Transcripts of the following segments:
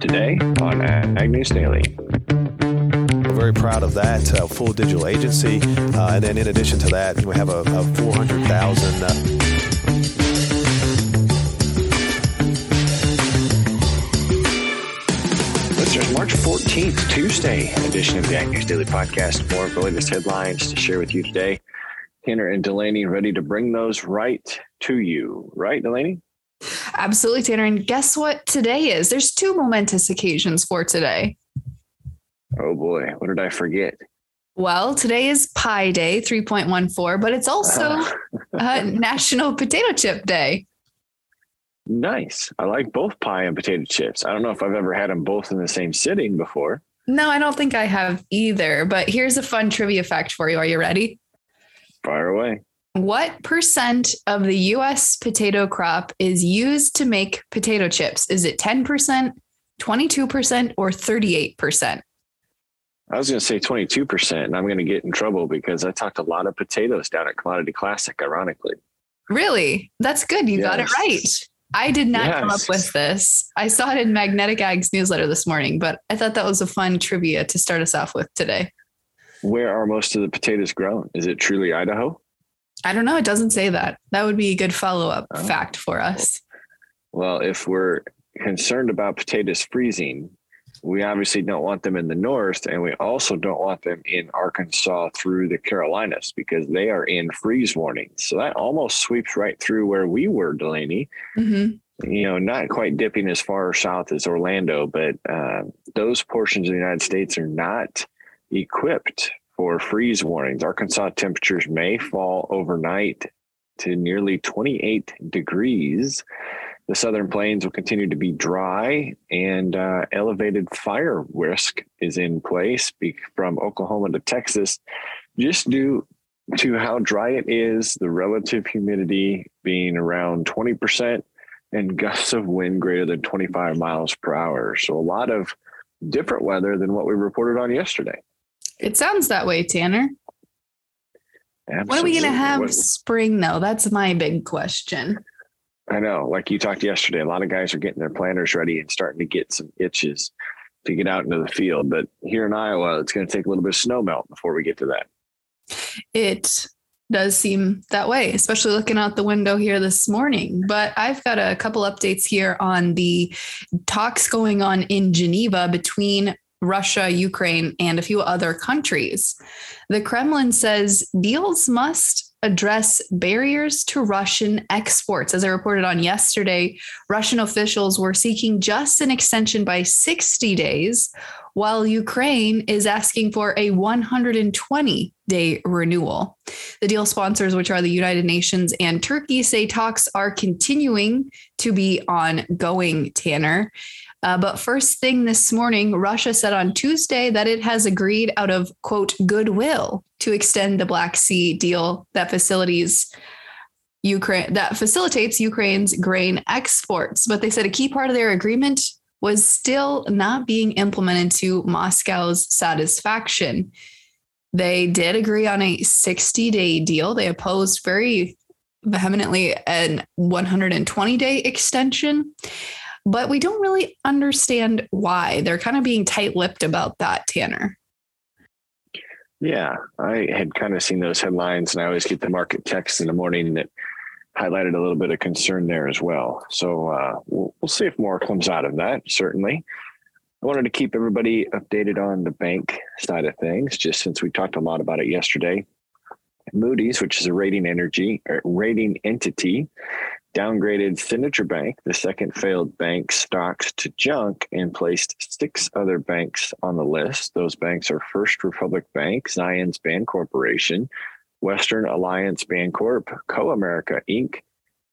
today on Ag News Daily. We're very proud of that uh, full digital agency. Uh, and then in addition to that, we have a, a 400,000. Uh, Listeners, March 14th, Tuesday edition of the Ag News Daily Podcast. More of the latest headlines to share with you today. Tanner and Delaney ready to bring those right to you. Right, Delaney? Absolutely, Tanner. And guess what today is? There's two momentous occasions for today. Oh boy, what did I forget? Well, today is Pi Day 3.14, but it's also uh, National Potato Chip Day. Nice. I like both pie and potato chips. I don't know if I've ever had them both in the same sitting before. No, I don't think I have either. But here's a fun trivia fact for you. Are you ready? Fire away. What percent of the US potato crop is used to make potato chips? Is it 10%, 22%, or 38%? I was going to say 22%, and I'm going to get in trouble because I talked a lot of potatoes down at Commodity Classic, ironically. Really? That's good. You yes. got it right. I did not yes. come up with this. I saw it in Magnetic Ag's newsletter this morning, but I thought that was a fun trivia to start us off with today. Where are most of the potatoes grown? Is it truly Idaho? I don't know. It doesn't say that. That would be a good follow up oh. fact for us. Well, if we're concerned about potatoes freezing, we obviously don't want them in the north, and we also don't want them in Arkansas through the Carolinas because they are in freeze warnings. So that almost sweeps right through where we were, Delaney. Mm-hmm. You know, not quite dipping as far south as Orlando, but uh, those portions of the United States are not equipped for freeze warnings. Arkansas temperatures may fall overnight to nearly 28 degrees. The southern plains will continue to be dry, and uh, elevated fire risk is in place from Oklahoma to Texas, just due to how dry it is, the relative humidity being around 20%, and gusts of wind greater than 25 miles per hour. So, a lot of different weather than what we reported on yesterday. It sounds that way, Tanner. Absolutely. When are we going to have what, spring, though? That's my big question. I know. Like you talked yesterday, a lot of guys are getting their planters ready and starting to get some itches to get out into the field. But here in Iowa, it's going to take a little bit of snow melt before we get to that. It does seem that way, especially looking out the window here this morning. But I've got a couple updates here on the talks going on in Geneva between Russia, Ukraine, and a few other countries. The Kremlin says deals must address barriers to Russian exports. As I reported on yesterday, Russian officials were seeking just an extension by 60 days, while Ukraine is asking for a 120 day renewal. The deal sponsors, which are the United Nations and Turkey, say talks are continuing to be ongoing, Tanner. Uh, but first thing this morning, Russia said on Tuesday that it has agreed out of quote goodwill to extend the Black Sea deal that facilities Ukraine that facilitates Ukraine's grain exports. But they said a key part of their agreement was still not being implemented to Moscow's satisfaction. They did agree on a 60 day deal. They opposed very vehemently an 120 day extension but we don't really understand why. They're kind of being tight lipped about that, Tanner. Yeah, I had kind of seen those headlines, and I always get the market text in the morning that highlighted a little bit of concern there as well. So uh, we'll, we'll see if more comes out of that, certainly. I wanted to keep everybody updated on the bank side of things, just since we talked a lot about it yesterday. Moody's, which is a rating energy rating entity, downgraded Signature Bank, the second failed bank, stocks to junk and placed six other banks on the list. Those banks are First Republic Bank, Zions Bancorporation, Western Alliance Bancorp, Comerica Inc.,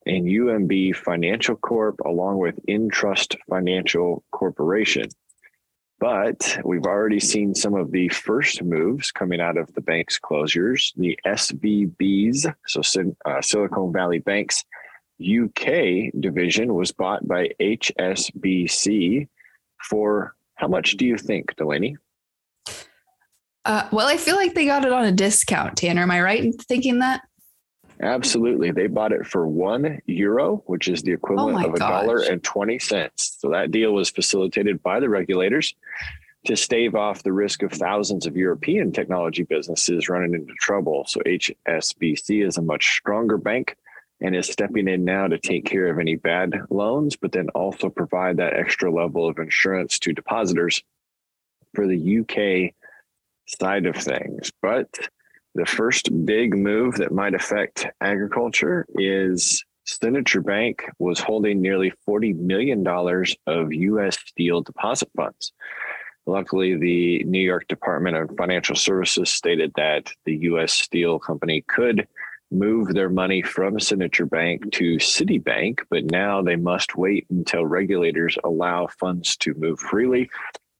and UMB Financial Corp, along with Intrust Financial Corporation. But we've already seen some of the first moves coming out of the bank's closures. The SVBs, so uh, Silicon Valley Banks, UK division was bought by HSBC for how much do you think, Delaney? Uh, well, I feel like they got it on a discount, Tanner. Am I right in thinking that? Absolutely. They bought it for one euro, which is the equivalent Oh of a dollar and 20 cents. So that deal was facilitated by the regulators to stave off the risk of thousands of European technology businesses running into trouble. So HSBC is a much stronger bank and is stepping in now to take care of any bad loans, but then also provide that extra level of insurance to depositors for the UK side of things. But the first big move that might affect agriculture is Signature Bank was holding nearly $40 million of US steel deposit funds. Luckily, the New York Department of Financial Services stated that the US Steel Company could move their money from Signature Bank to Citibank, but now they must wait until regulators allow funds to move freely.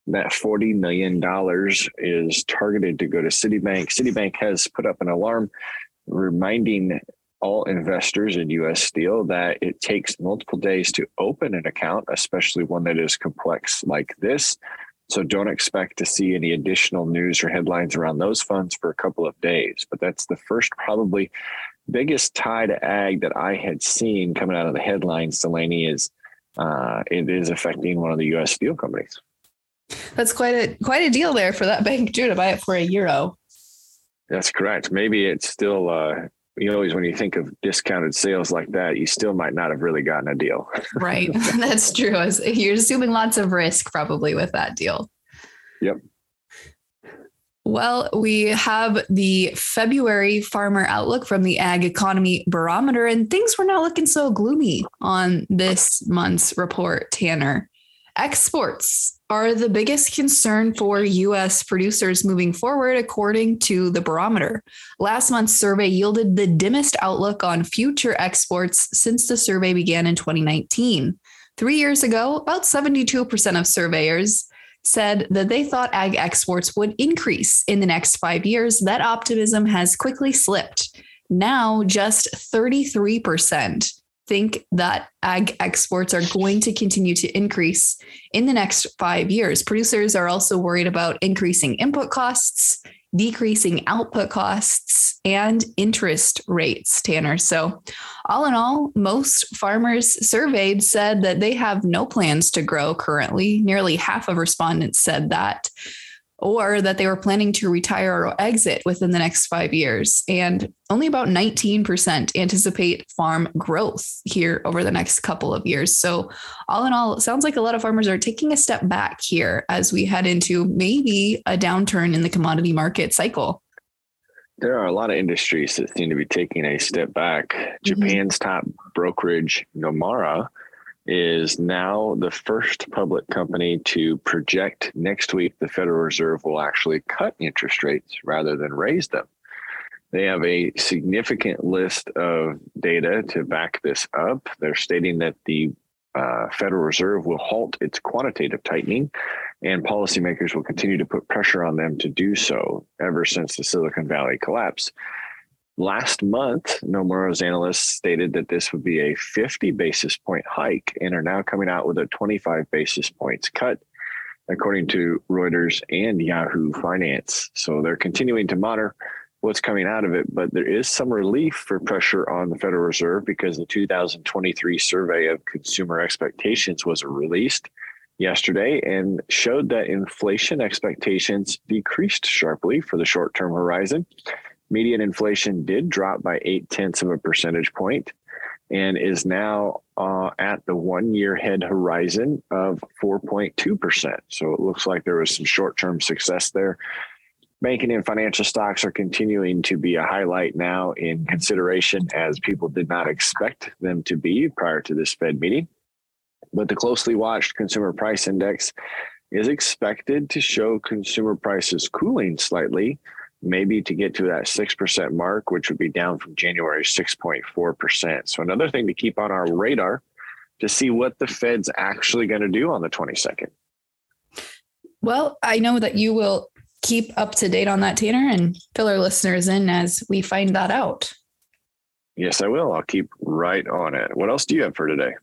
That $40 million is targeted to go to Citibank. Citibank has put up an alarm reminding all investors in US Steel that it takes multiple days to open an account, especially one that is complex like this. So don't expect to see any additional news or headlines around those funds for a couple of days. But that's the first, probably biggest tie to ag that I had seen coming out of the headlines, Delaney, is uh, it is affecting one of the US steel companies. That's quite a quite a deal there for that bank too to buy it for a euro. That's correct. Maybe it's still, uh, you always when you think of discounted sales like that, you still might not have really gotten a deal. Right. That's true. You're assuming lots of risk probably with that deal. Yep. Well, we have the February farmer outlook from the Ag Economy Barometer, and things were not looking so gloomy on this month's report, Tanner. Exports are the biggest concern for U.S. producers moving forward, according to the barometer. Last month's survey yielded the dimmest outlook on future exports since the survey began in 2019. Three years ago, about 72% of surveyors said that they thought ag exports would increase in the next five years. That optimism has quickly slipped. Now, just 33% think that ag exports are going to continue to increase in the next five years. Producers are also worried about increasing input costs, decreasing output costs, and interest rates, Tanner. So, all in all, most farmers surveyed said that they have no plans to grow currently. Nearly half of respondents said that, or that they were planning to retire or exit within the next five years. And only about 19% anticipate farm growth here over the next couple of years. So, all in all, it sounds like a lot of farmers are taking a step back here as we head into maybe a downturn in the commodity market cycle. There are a lot of industries that seem to be taking a step back. Mm-hmm. Japan's top brokerage, Nomura, is now the first public company to project next week the Federal Reserve will actually cut interest rates rather than raise them. They have a significant list of data to back this up. They're stating that the uh, Federal Reserve will halt its quantitative tightening and policymakers will continue to put pressure on them to do so ever since the Silicon Valley collapse. Last month, Nomura's analysts stated that this would be a 50 basis point hike and are now coming out with a 25 basis points cut, according to Reuters and Yahoo Finance. So they're continuing to monitor what's coming out of it, but there is some relief for pressure on the Federal Reserve because the 2023 survey of consumer expectations was released yesterday and showed that inflation expectations decreased sharply for the short term horizon. Median inflation did drop by eight tenths of a percentage point and is now uh, at the one year head horizon of 4.2%. So it looks like there was some short term success there. Banking and financial stocks are continuing to be a highlight now in consideration as people did not expect them to be prior to this Fed meeting. But the closely watched consumer price index is expected to show consumer prices cooling slightly, maybe to get to that 6% mark, which would be down from January 6.4%. So, another thing to keep on our radar to see what the Fed's actually going to do on the 22nd. Well, I know that you will keep up to date on that, Tanner, and fill our listeners in as we find that out. Yes, I will. I'll keep right on it. What else do you have for today?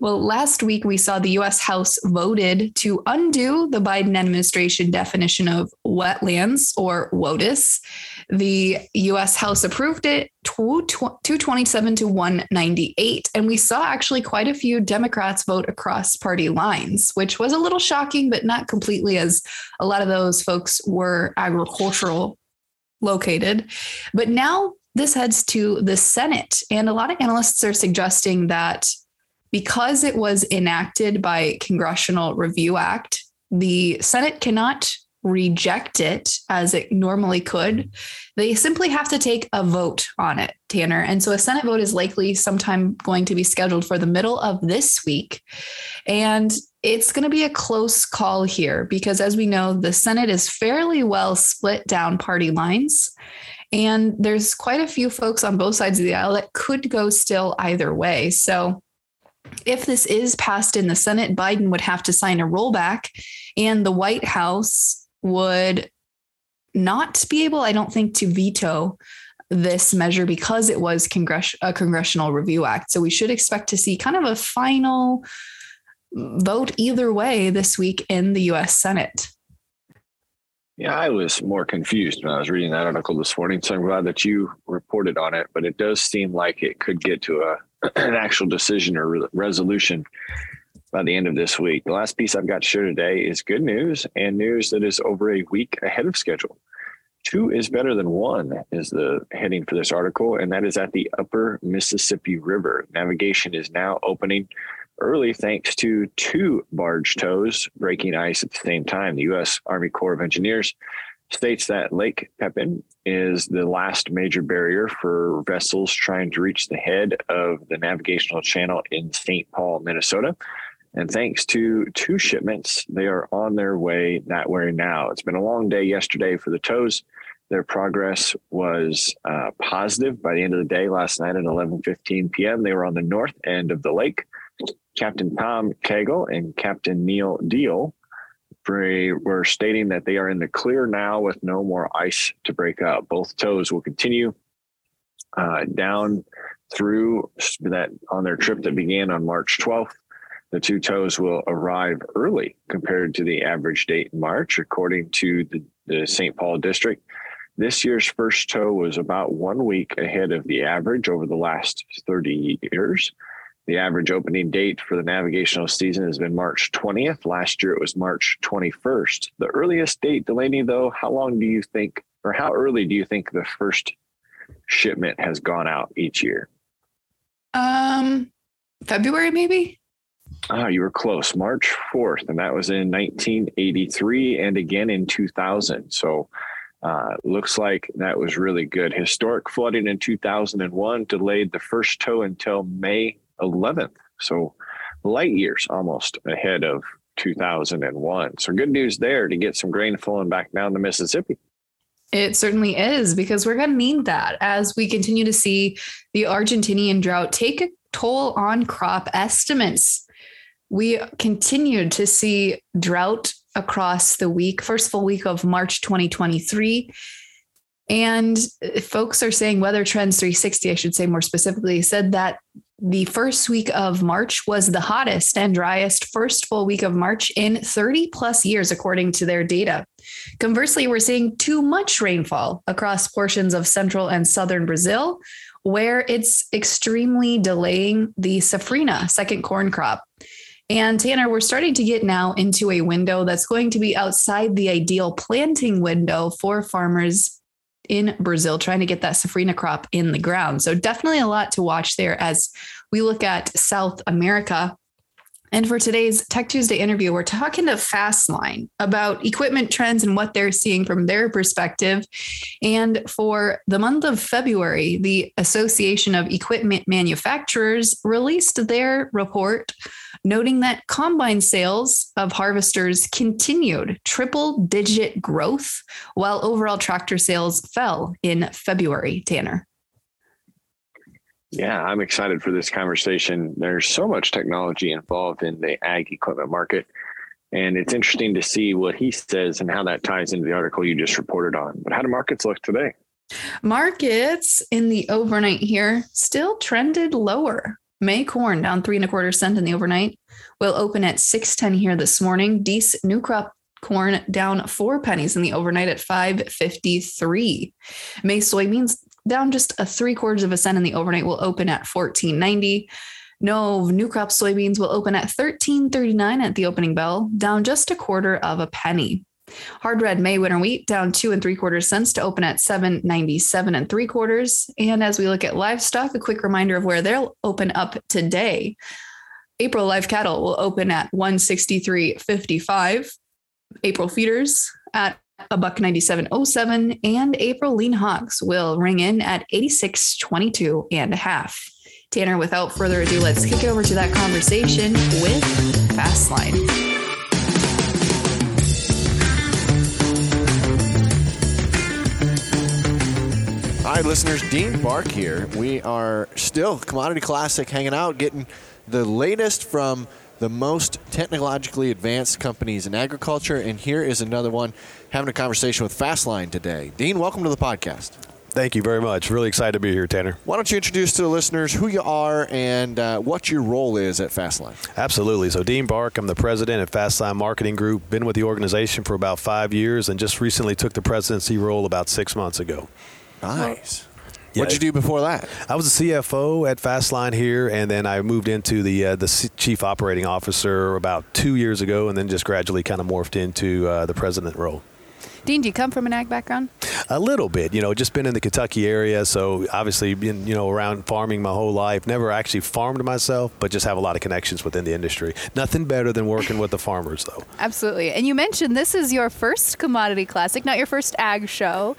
Well, last week we saw the US House voted to undo the Biden administration definition of wetlands or WOTUS. The US House approved it 227 to 198. And we saw actually quite a few Democrats vote across party lines, which was a little shocking, but not completely, as a lot of those folks were agricultural located. But now this heads to the Senate. And a lot of analysts are suggesting that because it was enacted by Congressional Review Act, the Senate cannot reject it as it normally could. They simply have to take a vote on it, Tanner. And so a Senate vote is likely sometime going to be scheduled for the middle of this week. And it's going to be a close call here because, as we know, the Senate is fairly well split down party lines. And there's quite a few folks on both sides of the aisle that could go still either way. So if this is passed in the Senate, Biden would have to sign a rollback, and the White House would not be able, I don't think, to veto this measure because it was congress- a congressional review act. So we should expect to see kind of a final vote either way this week in the US Senate. Yeah, I was more confused when I was reading that article this morning. So I'm glad that you reported on it. But it does seem like it could get to a an actual decision or re- resolution by the end of this week. The last piece I've got to share today is good news and news that is over a week ahead of schedule. Two is better than one is the heading for this article, and that is at the upper Mississippi River. Navigation is now opening early thanks to two barge tows breaking ice at the same time. The U.S. Army Corps of Engineers states that Lake Pepin is the last major barrier for vessels trying to reach the head of the navigational channel in St. Paul, Minnesota. And thanks to two shipments, they are on their way that way now. It's been a long day yesterday for the tows. Their progress was uh, positive by the end of the day last night at 11:15 p.m. They were on the north end of the lake. Captain Tom Cagle and Captain Neil Deal were stating that they are in the clear now with no more ice to break up. Both tows will continue uh, down through that on their trip that began on March 12th. The two tows will arrive early compared to the average date in March, according to the, the St. Paul district. This year's first tow was about one week ahead of the average over the last 30 years. The average opening date for the navigational season has been March 20th. Last year it was March 21st. The earliest date, Delaney, though, how long do you think, or how early do you think the first shipment has gone out each year? Um, February, maybe. Ah, you were close. March 4th, and that was in 1983 and again in 2000. So uh, looks like that was really good. Historic flooding in 2001 delayed the first tow until May 11th. So light years almost ahead of 2001. So good news there to get some grain flowing back down the Mississippi. It certainly is because we're going to need that as we continue to see the Argentinian drought take a toll on crop estimates. We continued to see drought across the week, first full week of March 2023. And uh, folks are saying Weather Trends 360, I should say more specifically, said that the first week of March was the hottest and driest first full week of March in 30 plus years, according to their data. Conversely, we're seeing too much rainfall across portions of central and southern Brazil, where it's extremely delaying the safrinha, second corn crop. And Tanner, we're starting to get now into a window that's going to be outside the ideal planting window for farmers in Brazil trying to get that safrinha crop in the ground. So definitely a lot to watch there as we look at South America. And for today's Tech Tuesday interview, we're talking to Fastline about equipment trends and what they're seeing from their perspective. And for the month of February, the Association of Equipment Manufacturers released their report noting that combine sales of harvesters continued triple digit growth while overall tractor sales fell in February. Tanner. Yeah, I'm excited for this conversation. There's so much technology involved in the ag equipment market. And it's interesting to see what he says and how that ties into the article you just reported on. But how do markets look today? Markets in the overnight here still trended lower May corn down three and a quarter cent in the overnight. Will open at 610 here this morning. Dees new crop corn down four pennies in the overnight at 553. May soybeans down just a three quarters of a cent in the overnight will open at 1490. No, new crop soybeans will open at 1339 at the opening bell, down just a quarter of a penny. Hard red May winter wheat down two and three quarters cents to open at 797 and three quarters. And as we look at livestock, a quick reminder of where they'll open up today. April live cattle will open at 163.55. April feeders at a buck 97.07 and April lean hogs will ring in at 86.22 and a half. Tanner, without further ado, let's kick over to that conversation with Fastline. Right, listeners, Dean Barke here. We are still Commodity Classic hanging out, getting the latest from the most technologically advanced companies in agriculture. And here is another one having a conversation with Fastline today. Dean, welcome to the podcast. Thank you very much. Really excited to be here, Tanner. Why don't you introduce to the listeners who you are and uh, what your role is at Fastline? Absolutely. So, Dean Barke, I'm the president at Fastline Marketing Group. Been with the organization for about five years and just recently took the presidency role about six months ago. Nice. What'd you do before that? I was a CFO at Fastline here, and then I moved into the uh, the chief operating officer about two years ago, and then just gradually kind of morphed into uh, the president role. Dean, do you come from an ag background? A little bit, you know, just been in the Kentucky area, so obviously been, you know, around farming my whole life. Never actually farmed myself, but just have a lot of connections within the industry. Nothing better than working with the farmers, though. Absolutely. And you mentioned this is your first commodity classic, not your first ag show.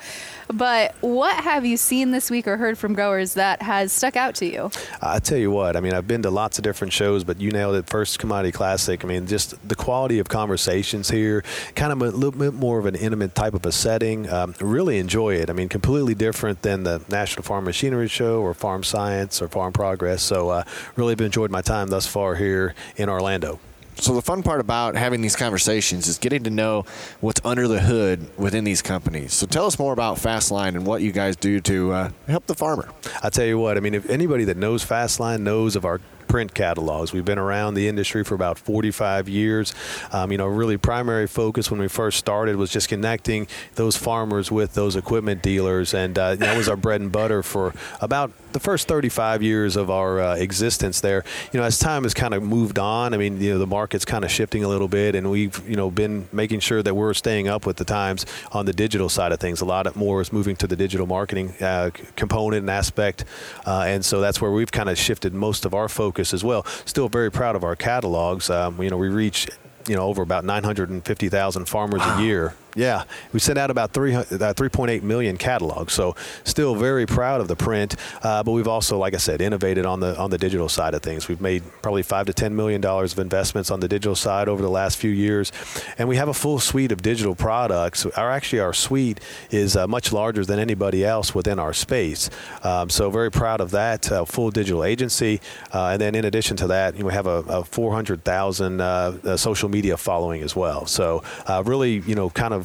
But what have you seen this week or heard from growers that has stuck out to you? I tell you what, I mean, I've been to lots of different shows, but you nailed it. First Commodity Classic. I mean, just the quality of conversations here, kind of a little bit more of an intimate type of a setting. Um, really enjoy it. I mean, completely different than the National Farm Machinery Show or Farm Science or Farm Progress. So, uh, really have enjoyed my time thus far here in Orlando. So the fun part about having these conversations is getting to know what's under the hood within these companies. So tell us more about Fastline and what you guys do to uh, help the farmer. I tell you what, I mean, if anybody that knows Fastline knows of our print catalogs. We've been around the industry for about 45 years. Um, you know, really primary focus when we first started was just connecting those farmers with those equipment dealers, and uh, that was our bread and butter for about the first 35 years of our uh, existence there. You know, as time has kind of moved on, I mean, you know, the market's kind of shifting a little bit, and we've you know been making sure that we're staying up with the times on the digital side of things. A lot more is moving to the digital marketing uh, component and aspect, uh, and so that's where we've kind of shifted most of our focus as well. Still very proud of our catalogs. Um, you know, we reach you know over about 950,000 farmers wow. a year yeah, we sent out about 3, uh, 3.8 million catalogs. So still very proud of the print, uh, but we've also, like I said, innovated on the on the digital side of things. We've made probably five to 10 million dollars of investments on the digital side over the last few years, and we have a full suite of digital products. Our actually our suite is uh, much larger than anybody else within our space. Um, so very proud of that uh, full digital agency, uh, and then in addition to that, you know, we have a, a 400,000 uh, social media following as well. So really, you know, kind of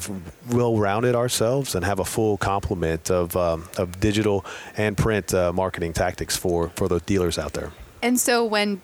well-rounded ourselves and have a full complement of, um, of digital and print uh, marketing tactics for, for the dealers out there. And so when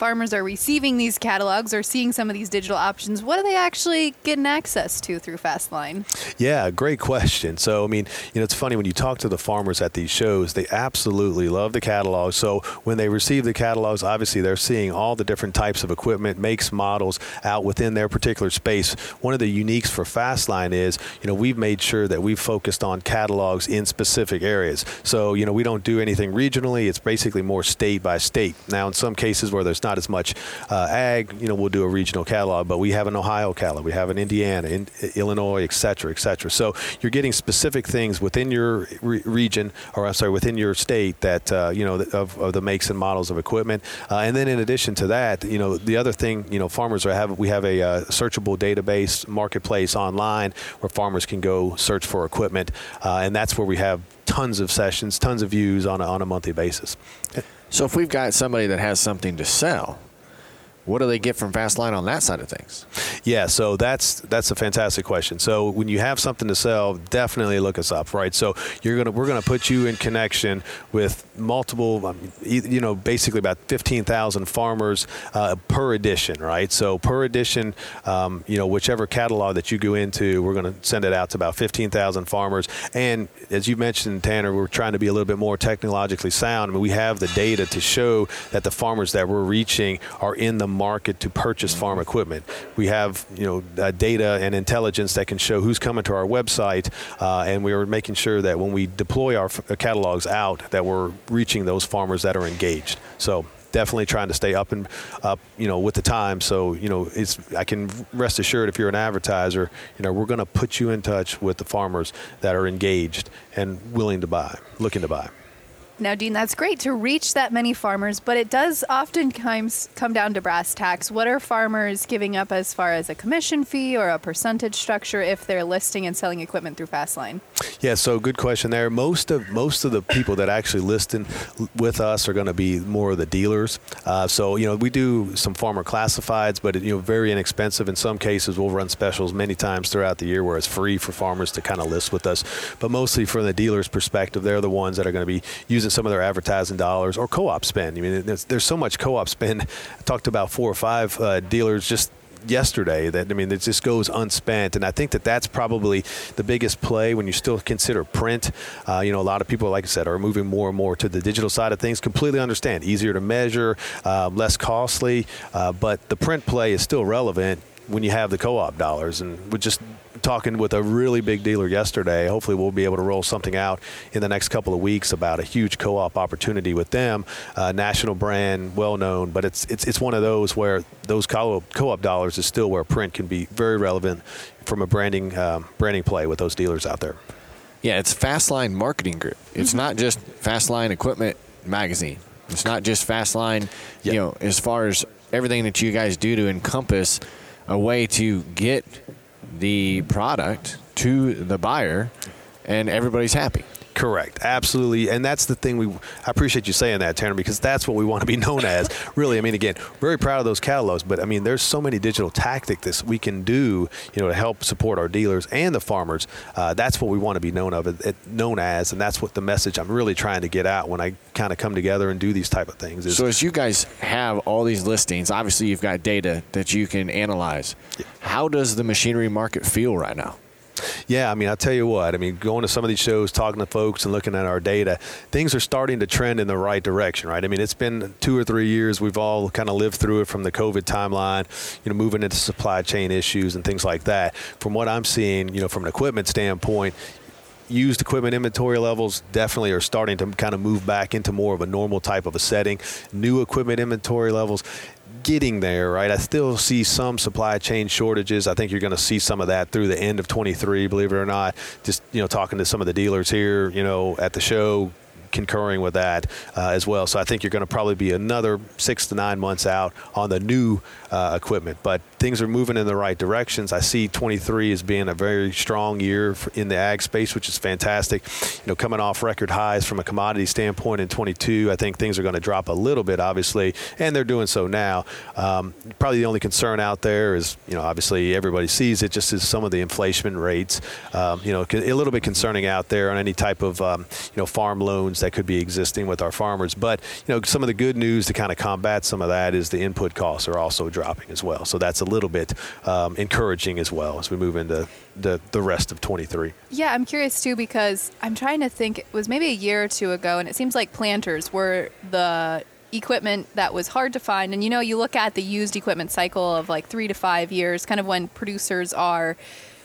farmers are receiving these catalogs or seeing some of these digital options, what are they actually getting access to through Fastline? Yeah, great question. So, I mean, you know, it's funny when you talk to the farmers at these shows, they absolutely love the catalogs. So, when they receive the catalogs, obviously they're seeing all the different types of equipment, makes, models out within their particular space. One of the uniques for Fastline is, you know, we've made sure that we've focused on catalogs in specific areas. So, you know, we don't do anything regionally, it's basically more state by state. Now, in some cases where there's not not as much uh, ag. You know, we'll do a regional catalog, but we have an Ohio catalog, we have an Indiana, in, Illinois, et cetera, et cetera. So you're getting specific things within your re- region, or I'm sorry, within your state that uh, you know of, of, the makes and models of equipment. Uh, and then in addition to that, you know, the other thing, you know, farmers are have we have a uh, searchable database marketplace online where farmers can go search for equipment, uh, and that's where we have tons of sessions, tons of views on a, on a monthly basis. So if we've got somebody that has something to sell, what do they get from Fastline on that side of things? Yeah, so that's that's a fantastic question. So when you have something to sell, definitely look us up, right? So you're gonna we're gonna put you in connection with multiple, um, you know, basically about 15,000 farmers uh, per edition, right? So per edition, um, you know, whichever catalog that you go into, we're gonna send it out to about 15,000 farmers. And as you mentioned, Tanner, we're trying to be a little bit more technologically sound. I mean, we have the data to show that the farmers that we're reaching are in the market to purchase farm equipment. We have you know uh, data and intelligence that can show who's coming to our website, uh, and we are making sure that when we deploy our f- catalogs out, that we're reaching those farmers that are engaged. So definitely trying to stay up and up, you know, with the time. So, you know, it's I can rest assured if you're an advertiser, you know, we're going to put you in touch with the farmers that are engaged and willing to buy, looking to buy. Now, Dean, that's great to reach that many farmers, but it does oftentimes come down to brass tacks. What are farmers giving up as far as a commission fee or a percentage structure if they're listing and selling equipment through Fastline? Yeah, so good question there. Most of most of the people that actually list in, with us are going to be more of the dealers. Uh, so you know we do some farmer classifieds, but you know very inexpensive. In some cases, we'll run specials many times throughout the year where it's free for farmers to kind of list with us. But mostly from the dealer's perspective, they're the ones that are going to be using some of their advertising dollars or co-op spend. I mean, there's, there's so much co-op spend. I talked about four or five uh, dealers just yesterday that I mean it just goes unspent. And I think that that's probably the biggest play when you still consider print. Uh, you know a lot of people like I said are moving more and more to the digital side of things. Completely understand. Easier to measure uh, less costly uh, but the print play is still relevant when you have the co-op dollars. And we just talking with a really big dealer yesterday. Hopefully, we'll be able to roll something out in the next couple of weeks about a huge co-op opportunity with them. Uh, national brand, well known, but it's it's it's one of those where those co-op, co-op dollars is still where print can be very relevant from a branding um, branding play with those dealers out there. Yeah, it's Fastline Marketing Group. It's mm-hmm. not just Fastline Equipment Magazine. It's not just Fastline. Yep. You know, as far as everything that you guys do to encompass a way to get the product to the buyer and everybody's happy. Correct, absolutely, and that's the thing. We I appreciate you saying that, Tanner, because that's what we want to be known as. really, I mean, again, very proud of those catalogs, but I mean, there's so many digital tactics that we can do, you know, to help support our dealers and the farmers. Uh, that's what we want to be known of, it, known as, and that's what the message I'm really trying to get out when I kind of come together and do these type of things. Is, so, as you guys have all these listings, obviously you've got data that you can analyze. Yeah. How does the machinery market feel right now? Yeah, I mean, I'll tell you what. I mean, going to some of these shows, talking to folks, and looking at our data, things are starting to trend in the right direction, right? I mean, it's been two or three years. We've all kind of lived through it from the COVID timeline, you know, moving into supply chain issues and things like that. From what I'm seeing, you know, from an equipment standpoint, used equipment inventory levels definitely are starting to kind of move back into more of a normal type of a setting. New equipment inventory levels getting there, right? I still see some supply chain shortages. I think you're going to see some of that through the end of 23, believe it or not. Just, you know, talking to some of the dealers here, you know, at the show, concurring with that uh, as well. So I think you're going to probably be another six to nine months out on the new uh, equipment. But things are moving in the right directions. I see 23 as being a very strong year in the ag space, which is fantastic. You know, coming off record highs from a commodity standpoint in 22, I think things are going to drop a little bit, obviously, and they're doing so now. Um, probably the only concern out there is, you know, obviously everybody sees it, just as some of the inflation rates. Um, you know, a little bit concerning out there on any type of, um, you know, farm loans that could be existing with our farmers. But you know, some of the good news to kind of combat some of that is the input costs are also dropping as well. So that's a little bit um, encouraging as well as we move into the the rest of 23. Yeah, I'm curious too because I'm trying to think. It was maybe a year or two ago, and it seems like planters were the equipment that was hard to find. And you know, you look at the used equipment cycle of like three to five years, kind of when producers are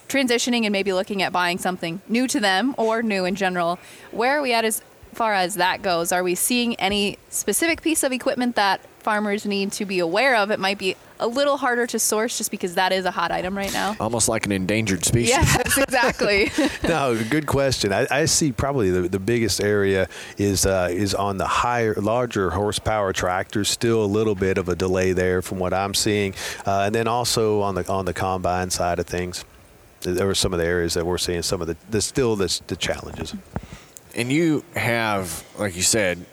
transitioning and maybe looking at buying something new to them or new in general. Where are we at as far as that goes, are we seeing any specific piece of equipment that farmers need to be aware of? It might be a little harder to source just because that is a hot item right now. Almost like an endangered species. Yes, exactly. no, good question. I, I, see probably the, the biggest area is uh, is on the higher, larger horsepower tractors. Still a little bit of a delay there from what I'm seeing, uh, and then also on the on the combine side of things, there were some of the areas that we're seeing some of the, the still the, the challenges and you have, like you said,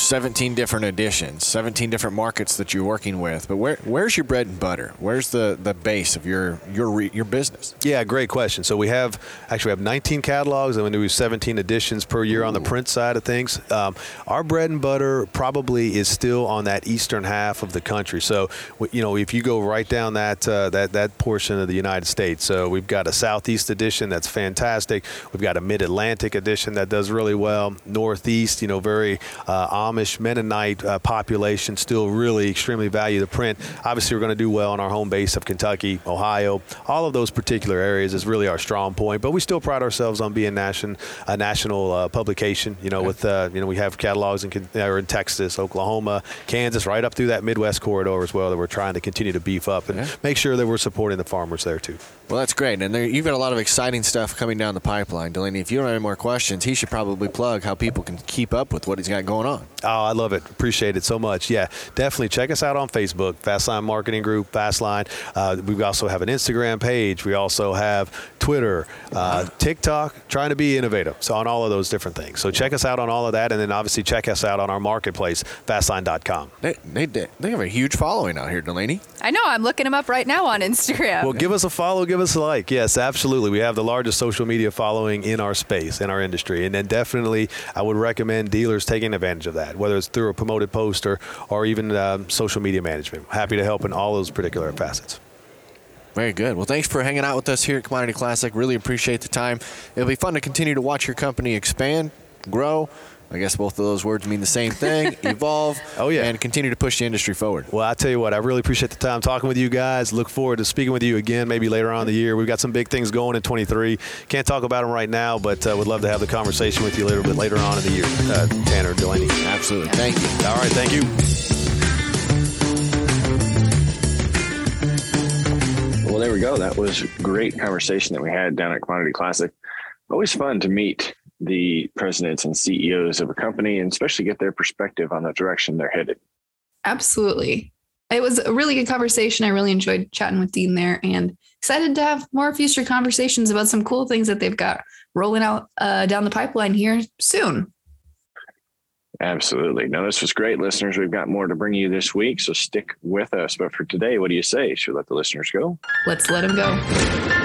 17 different editions, 17 different markets that you're working with. But where where's your bread and butter? Where's the, the base of your your re, your business? Yeah, great question. So we have actually we have 19 catalogs and we do 17 editions per year on the print side of things. Um, our bread and butter probably is still on that eastern half of the country. So you know if you go right down that uh, that that portion of the United States, so we've got a southeast edition that's fantastic. We've got a mid Atlantic edition that does really well. Northeast, you know, very uh, Amish Mennonite uh, population still really extremely value the print. Obviously, we're going to do well on our home base of Kentucky, Ohio. All of those particular areas is really our strong point, but we still pride ourselves on being nation, a national uh, publication. You know, with uh, you know we have catalogs in, in Texas, Oklahoma, Kansas, right up through that Midwest corridor as well that we're trying to continue to beef up and yeah. make sure that we're supporting the farmers there too. Well, that's great, and there, you've got a lot of exciting stuff coming down the pipeline, Delaney. If you don't have any more questions, he should probably plug how people can keep up with what he's got going on. Oh, I love it. Appreciate it so much. Yeah, definitely check us out on Facebook, Fastline Marketing Group, Fastline. Uh, we also have an Instagram page. We also have Twitter, uh, TikTok, trying to be innovative. So on all of those different things. So check us out on all of that, and then obviously check us out on our marketplace, Fastline.com. They, they, they have a huge following out here, Delaney. I know. I'm looking them up right now on Instagram. Well, give us a follow, give us a like. Yes, absolutely. We have the largest social media following in our space, in our industry. And then definitely, I would recommend dealers taking advantage of that, whether it's through a promoted post or, or even um, social media management. Happy to help in all those particular facets. Very good. Well, thanks for hanging out with us here at Commodity Classic. Really appreciate the time. It'll be fun to continue to watch your company expand, grow, I guess both of those words mean the same thing evolve oh, yeah. and continue to push the industry forward. Well, I tell you what, I really appreciate the time talking with you guys. Look forward to speaking with you again maybe later on in the year. We've got some big things going in 23. Can't talk about them right now, but uh, would love to have the conversation with you a little bit later on in the year, uh, Tanner Delaney. Absolutely. Thank you. All right. Thank you. Well, there we go. That was great conversation that we had down at Commodity Classic. Always fun to meet the presidents and CEOs of a company and especially get their perspective on the direction they're headed. Absolutely. It was a really good conversation. I really enjoyed chatting with Dean there and excited to have more future conversations about some cool things that they've got rolling out uh, down the pipeline here soon. Absolutely. No, this was great, listeners. We've got more to bring you this week, so stick with us. But for today, what do you say? Should we let the listeners go? Let's let them go.